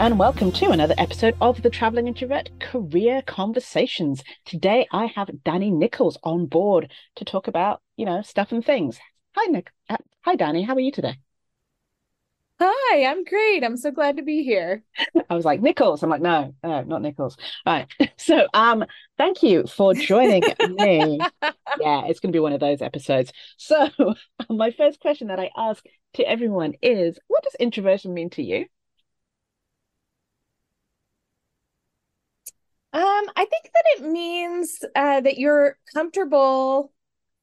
and welcome to another episode of the Traveling Introvert Career Conversations. Today, I have Dani Nichols on board to talk about, you know, stuff and things. Hi, Nick. Uh, hi, Dani. How are you today? Hi, I'm great. I'm so glad to be here. I was like Nichols. I'm like, no, no, not Nichols. All right. So, um, thank you for joining me. Yeah, it's going to be one of those episodes. So, my first question that I ask to everyone is, what does introversion mean to you? Um, I think that it means uh, that you're comfortable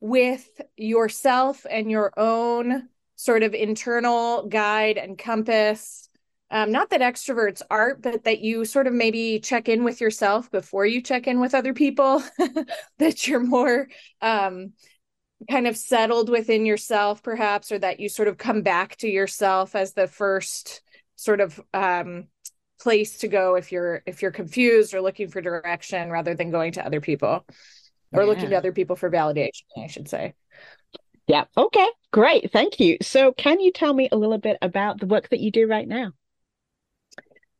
with yourself and your own sort of internal guide and compass. Um, not that extroverts aren't, but that you sort of maybe check in with yourself before you check in with other people, that you're more um, kind of settled within yourself, perhaps, or that you sort of come back to yourself as the first sort of um, place to go if you're if you're confused or looking for direction rather than going to other people or yeah. looking to other people for validation i should say. Yeah. Okay. Great. Thank you. So can you tell me a little bit about the work that you do right now?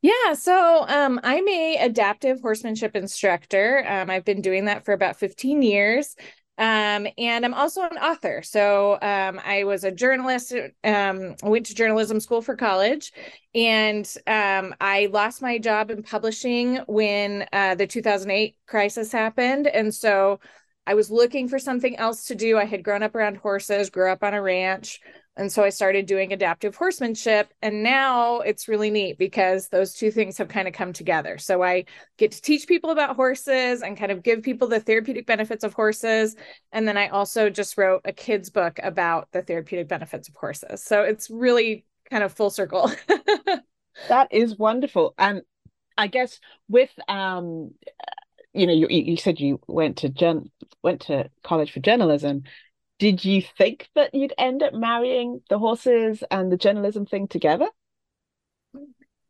Yeah, so um, I'm a adaptive horsemanship instructor. Um, I've been doing that for about 15 years. Um, and I'm also an author. So um, I was a journalist, um, went to journalism school for college, and um, I lost my job in publishing when uh, the 2008 crisis happened. And so I was looking for something else to do. I had grown up around horses, grew up on a ranch, and so I started doing adaptive horsemanship. And now it's really neat because those two things have kind of come together. So I get to teach people about horses and kind of give people the therapeutic benefits of horses. And then I also just wrote a kid's book about the therapeutic benefits of horses. So it's really kind of full circle. that is wonderful. And I guess with um you know you, you said you went to gen went to college for journalism did you think that you'd end up marrying the horses and the journalism thing together?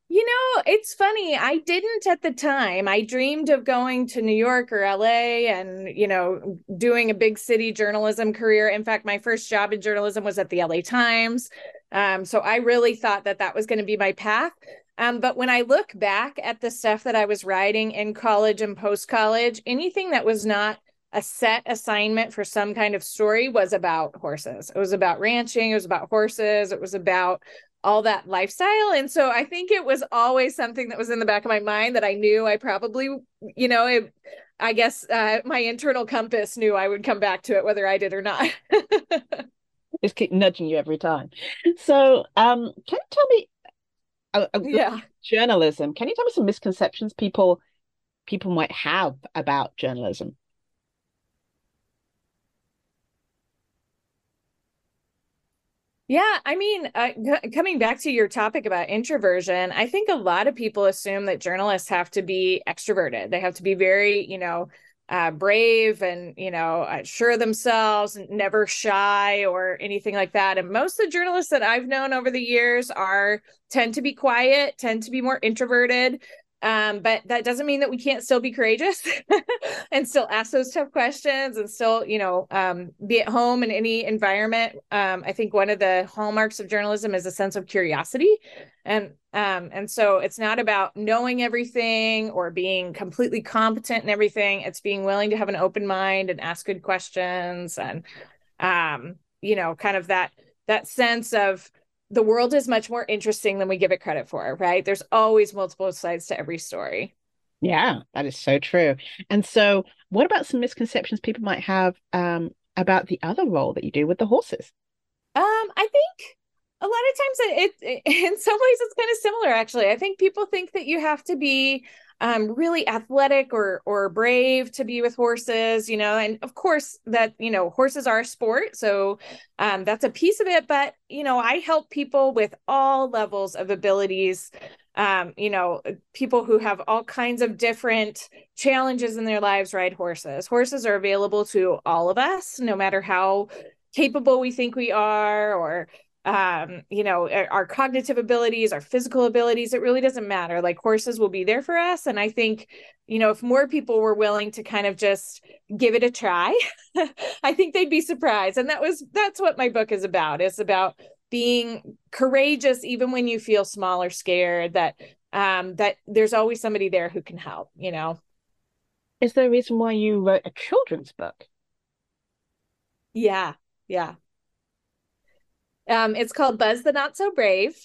You know, it's funny. I didn't at the time. I dreamed of going to New York or LA and, you know, doing a big city journalism career. In fact, my first job in journalism was at the LA Times. Um, so I really thought that that was going to be my path. Um, but when I look back at the stuff that I was writing in college and post college, anything that was not a set assignment for some kind of story was about horses. It was about ranching, it was about horses, it was about all that lifestyle. And so I think it was always something that was in the back of my mind that I knew I probably, you know, it, I guess uh, my internal compass knew I would come back to it whether I did or not. Just keep nudging you every time. So, um, can you tell me? Uh, uh, yeah, journalism. Can you tell me some misconceptions people people might have about journalism? Yeah, I mean, uh, c- coming back to your topic about introversion, I think a lot of people assume that journalists have to be extroverted. They have to be very, you know, uh, brave and you know uh, sure themselves, never shy or anything like that. And most of the journalists that I've known over the years are tend to be quiet, tend to be more introverted. Um, but that doesn't mean that we can't still be courageous and still ask those tough questions and still, you know, um, be at home in any environment. Um, I think one of the hallmarks of journalism is a sense of curiosity. And um, and so it's not about knowing everything or being completely competent in everything. It's being willing to have an open mind and ask good questions and um, you know, kind of that that sense of the world is much more interesting than we give it credit for, right? There's always multiple sides to every story. Yeah, that is so true. And so, what about some misconceptions people might have um, about the other role that you do with the horses? Um, I think a lot of times it, it in some ways it's kind of similar. Actually, I think people think that you have to be um, really athletic or or brave to be with horses, you know, and of course that you know horses are a sport, so um, that's a piece of it. But you know, I help people with all levels of abilities. Um, you know, people who have all kinds of different challenges in their lives ride horses. Horses are available to all of us, no matter how capable we think we are or um, you know, our cognitive abilities, our physical abilities, it really doesn't matter. Like horses will be there for us. And I think, you know, if more people were willing to kind of just give it a try, I think they'd be surprised. And that was, that's what my book is about. It's about being courageous, even when you feel small or scared, that um, that there's always somebody there who can help, you know. Is there a reason why you wrote a children's book? Yeah, yeah. Um, it's called Buzz the Not So Brave.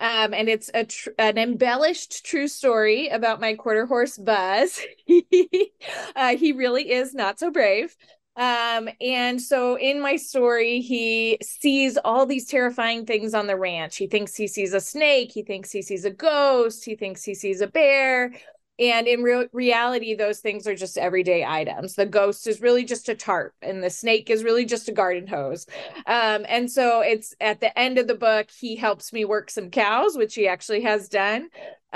Um, and it's a tr- an embellished true story about my quarter horse Buzz. uh, he really is not so brave. Um, and so in my story, he sees all these terrifying things on the ranch. He thinks he sees a snake, he thinks he sees a ghost, he thinks he sees a bear. And in real reality, those things are just everyday items. The ghost is really just a tarp, and the snake is really just a garden hose. Um, and so it's at the end of the book, he helps me work some cows, which he actually has done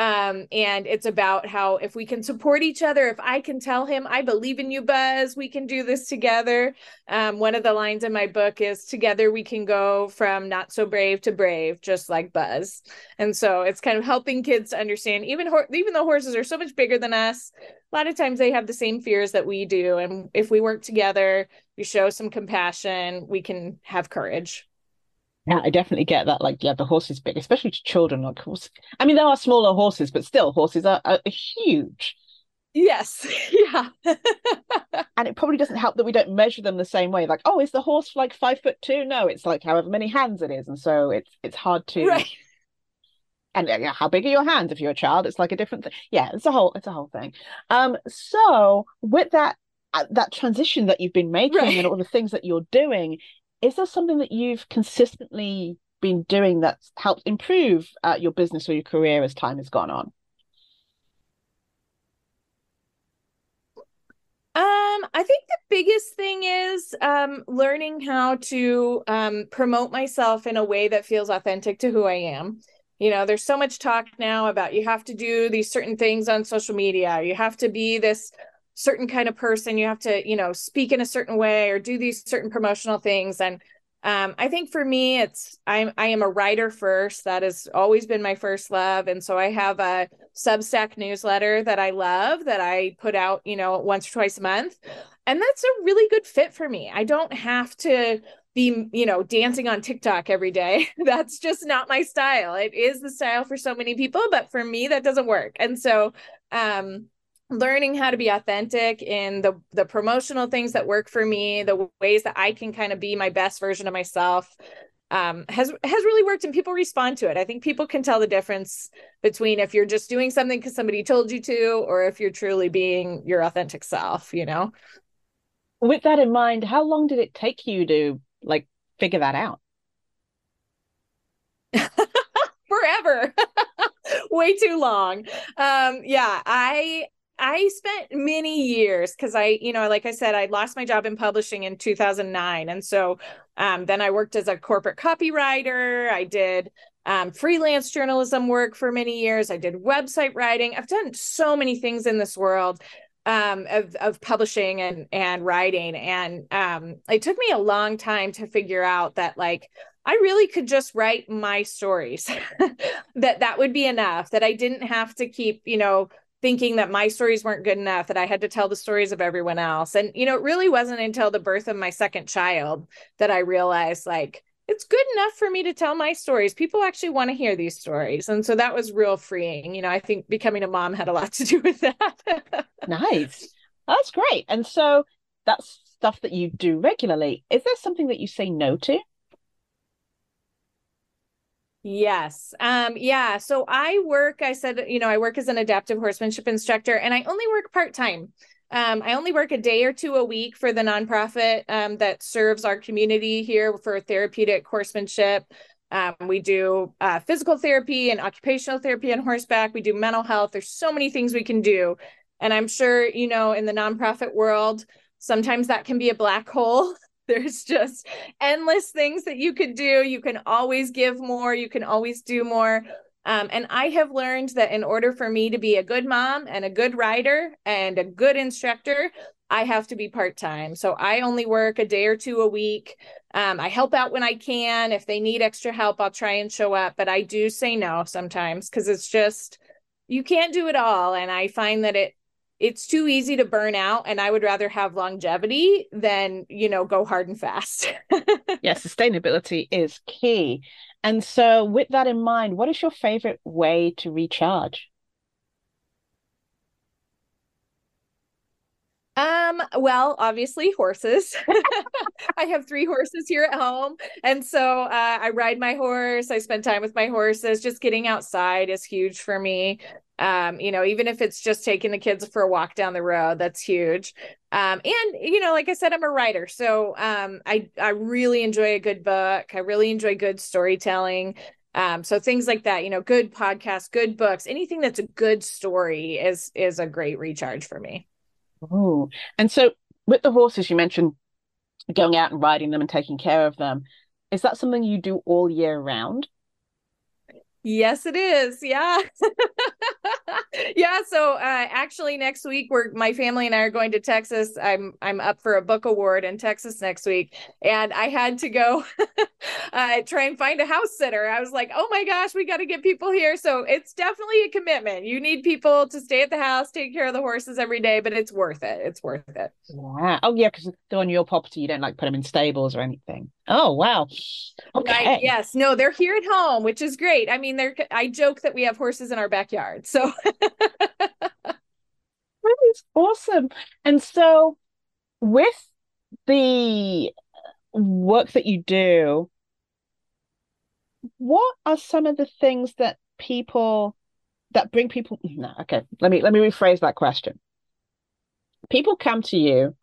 um and it's about how if we can support each other if i can tell him i believe in you buzz we can do this together. Um one of the lines in my book is together we can go from not so brave to brave just like buzz. And so it's kind of helping kids to understand even ho- even though horses are so much bigger than us a lot of times they have the same fears that we do. And if we work together we show some compassion we can have courage yeah, I definitely get that. Like, yeah, the horse is big, especially to children. Like, horse. I mean, there are smaller horses, but still, horses are, are huge. Yes. Yeah. and it probably doesn't help that we don't measure them the same way. Like, oh, is the horse like five foot two? No, it's like however many hands it is, and so it's it's hard to. Right. And yeah, how big are your hands? If you're a child, it's like a different thing. Yeah, it's a whole it's a whole thing. Um. So with that uh, that transition that you've been making right. and all the things that you're doing, is there something that you've consistently been doing that's helped improve uh, your business or your career as time has gone on? Um, I think the biggest thing is um, learning how to um, promote myself in a way that feels authentic to who I am. You know, there's so much talk now about you have to do these certain things on social media. You have to be this certain kind of person you have to you know speak in a certain way or do these certain promotional things. And um, i think for me it's i'm i am a writer first. That has always been my first love. And so i have a substack newsletter that i love that i put out you know once or twice a month. And that's a really good fit for me. I don't have to be you know dancing on tiktok every day. That's just not my style. It is the style for so many people but for me that doesn't work. And so um learning how to be authentic in the the promotional things that work for me the ways that i can kind of be my best version of myself um, has has really worked and people respond to it. I think people can tell the difference between if you're just doing something because somebody told you to or if you're truly being your authentic self you know? With that in mind how long did it take you to like figure that out? Forever. Way too long. Um yeah i I spent many years because I, you know, like I said, I lost my job in publishing in 2009. And so um, then I worked as a corporate copywriter. I did um, freelance journalism work for many years. I did website writing. I've done so many things in this world um, of, of publishing and, and writing. And um, it took me a long time to figure out that, like, I really could just write my stories that that would be enough that I didn't have to keep, you know, thinking that my stories weren't good enough that i had to tell the stories of everyone else. And you know it really wasn't until the birth of my second child that i realized like it's good enough for me to tell my stories. People actually want to hear these stories. And so that was real freeing. You know i think becoming a mom had a lot to do with that. Nice. That's great. And so that's stuff that you do regularly. Is there something that you say no to Yes. Um, yeah. So I work, I said, you know, I work as an adaptive horsemanship instructor and I only work part time. Um, I only work a day or two a week for the nonprofit um, that serves our community here for therapeutic horsemanship. Um, we do uh, physical therapy and occupational therapy on horseback. We do mental health. There's so many things we can do. And I'm sure, you know, in the nonprofit world, sometimes that can be a black hole there's just endless things that you could do. You can always give more, you can always do more. Um, and I have learned that in order for me to be a good mom and a good rider and a good instructor, I have to be part time. So I only work a day or two a week. Um, I help out when I can. If they need extra help, I'll try and show up. But I do say no sometimes because it's just, you can't do it all. And I find that it it's too easy to burn out and i would rather have longevity than you know go hard and fast yeah sustainability is key and so with that in mind what is your favorite way to recharge Um, well, obviously horses. I have three horses here at home. And so uh, I ride my horse, I spend time with my horses. Just getting outside is huge for me. Um, you know, even if it's just taking the kids for a walk down the road, that's huge. Um, and you know, like I said, I'm a writer. So um I I really enjoy a good book. I really enjoy good storytelling. Um, so things like that, you know, good podcasts, good books, anything that's a good story is is a great recharge for me. Oh, and so with the horses, you mentioned going out and riding them and taking care of them. Is that something you do all year round? Yes, it is. Yeah. yeah. So uh, actually next week we're my family and I are going to Texas. I'm I'm up for a book award in Texas next week. And I had to go uh, try and find a house sitter. I was like, oh my gosh, we got to get people here. So it's definitely a commitment. You need people to stay at the house, take care of the horses every day, but it's worth it. It's worth it. Wow. Oh yeah, because they're on your property. You don't like put them in stables or anything. Oh wow. Okay. Right. Yes. No, they're here at home, which is great. I mean, they're I joke that we have horses in our backyard. So that is awesome. And so with the work that you do, what are some of the things that people that bring people no okay let me let me rephrase that question. People come to you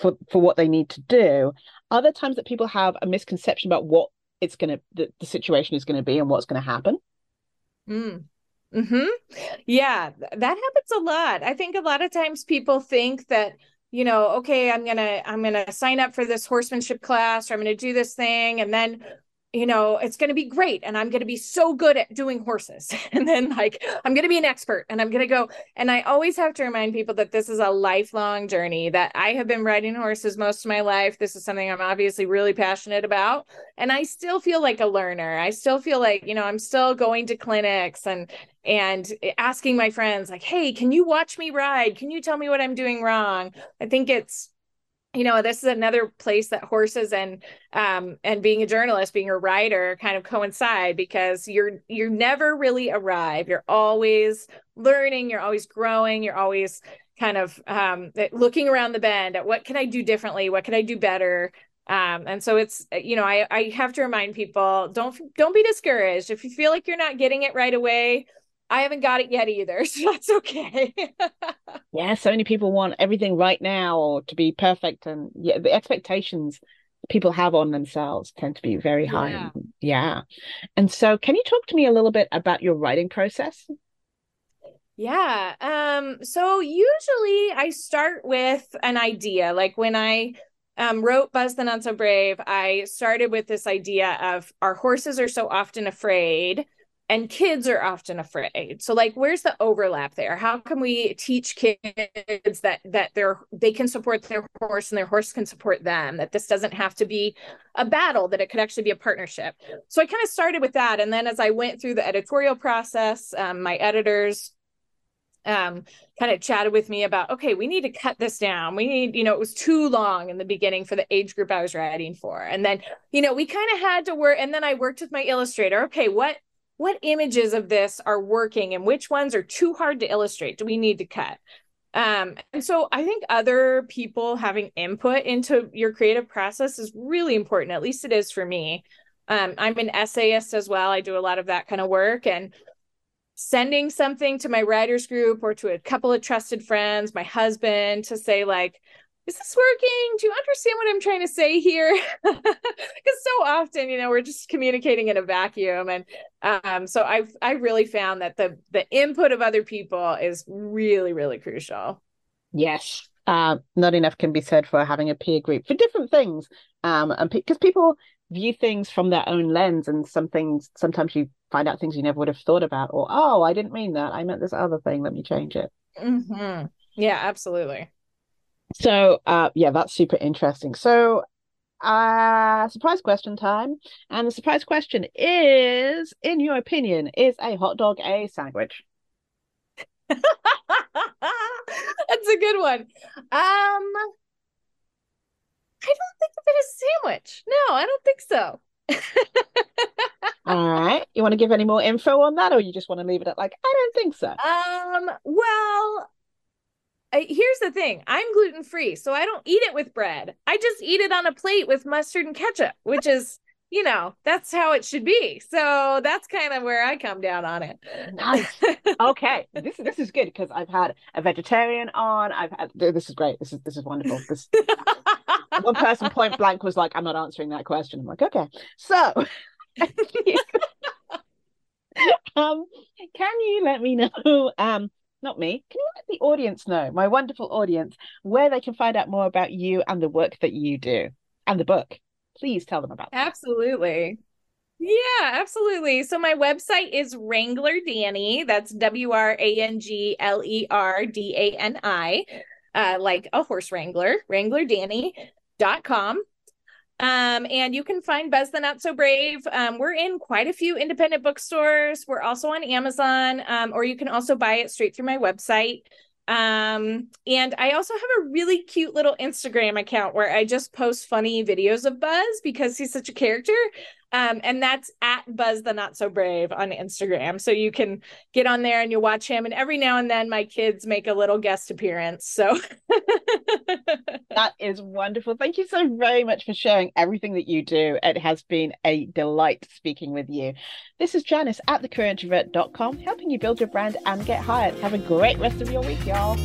for for what they need to do. Other times that people have a misconception about what it's going to the, the situation is going to be and what's going to happen? Mm. hmm yeah that happens a lot. I think a lot of times people think that you know okay i'm gonna i'm gonna sign up for this horsemanship class or i'm gonna do this thing and then you know, it's going to be great. And I'm going to be so good at doing horses. and then, like, I'm going to be an expert and I'm going to go. And I always have to remind people that this is a lifelong journey, that I have been riding horses most of my life. This is something I'm obviously really passionate about. And I still feel like a learner. I still feel like, you know, I'm still going to clinics and, and asking my friends, like, hey, can you watch me ride? Can you tell me what I'm doing wrong? I think it's, you know this is another place that horses and um and being a journalist being a writer kind of coincide because you're you're never really arrive. You're always learning you're always growing you're always kind of um looking around the bend at what can i do differently? What can i do better? Um and so it's you know i i have to remind people don't don't be discouraged. If you feel like you're not getting it right away I haven't got it yet either, so that's okay. yeah, so many people want everything right now or to be perfect, and yeah, the expectations people have on themselves tend to be very high. Yeah. yeah. And so, can you talk to me a little bit about your writing process? Yeah. Um, so usually I start with an idea. Like when I um, wrote Buzz the Not So Brave, I started with this idea of our horses are so often afraid and kids are often afraid. So like where's the overlap there? How can we teach kids that that they're they can support their horse and their horse can support them that this doesn't have to be a battle that it could actually be a partnership? So i kind of started with that and then as i went through the editorial process um, my editors um, kind of chatted with me about okay we need to cut this down. We need you know it was too long in the beginning for the age group i was writing for. And then you know we kind of had to work and then i worked with my illustrator. Okay what what images of this are working and which ones are too hard to illustrate do we need to cut? Um, and so i think other people having input into your creative process is really important at least it is for me. Um, i'm an essayist as well. I do a lot of that kind of work and sending something to my writers group or to a couple of trusted friends my husband to say like is this working? Do you understand what I'm trying to say here? Because so often, you know, we're just communicating in a vacuum, and um, so I've I really found that the the input of other people is really really crucial. Yes, uh, not enough can be said for having a peer group for different things, um, and because pe- people view things from their own lens, and some things sometimes you find out things you never would have thought about, or oh, I didn't mean that, I meant this other thing. Let me change it. Mm-hmm. Yeah, absolutely. So, uh, yeah, that's super interesting. So, uh, surprise question time. And the surprise question is, in your opinion, is a hot dog a sandwich? That's a good one. Um, I don't think of it as a sandwich. No, I don't think so. All right. You want to give any more info on that, or you just want to leave it at like, I don't think so? Um, well, I, here's the thing I'm gluten free, so I don't eat it with bread. I just eat it on a plate with mustard and ketchup, which is, you know, that's how it should be. So that's kind of where I come down on it. Nice. okay. This this is good because I've had a vegetarian on. I've had this is great. This is this is wonderful. This one person point blank was like, I'm not answering that question. I'm like, okay. So um can you let me know um not me, can you let the audience know, my wonderful audience, where they can find out more about you and the work that you do and the book? Please tell them about that. Absolutely. Yeah, absolutely. So my website is Wrangler Dani. That's W R A N G L E R D A N I, uh, like a horse wrangler, wranglerdani.com. Um, and you can find Buzz the Not So Brave. Um, we're in quite a few independent bookstores. We're also on Amazon, um, or you can also buy it straight through my website. Um, and I also have a really cute little Instagram account where I just post funny videos of Buzz because he's such a character. Um, and that's at Buzz the Not So Brave on Instagram. So you can get on there and you watch him. And every now and then my kids make a little guest appearance. So that is wonderful. Thank you so very much for sharing everything that you do. It has been a delight speaking with you. This is Janice at thecareerintrovert.com, helping you build your brand and get hired. Have a great rest of your week, y'all.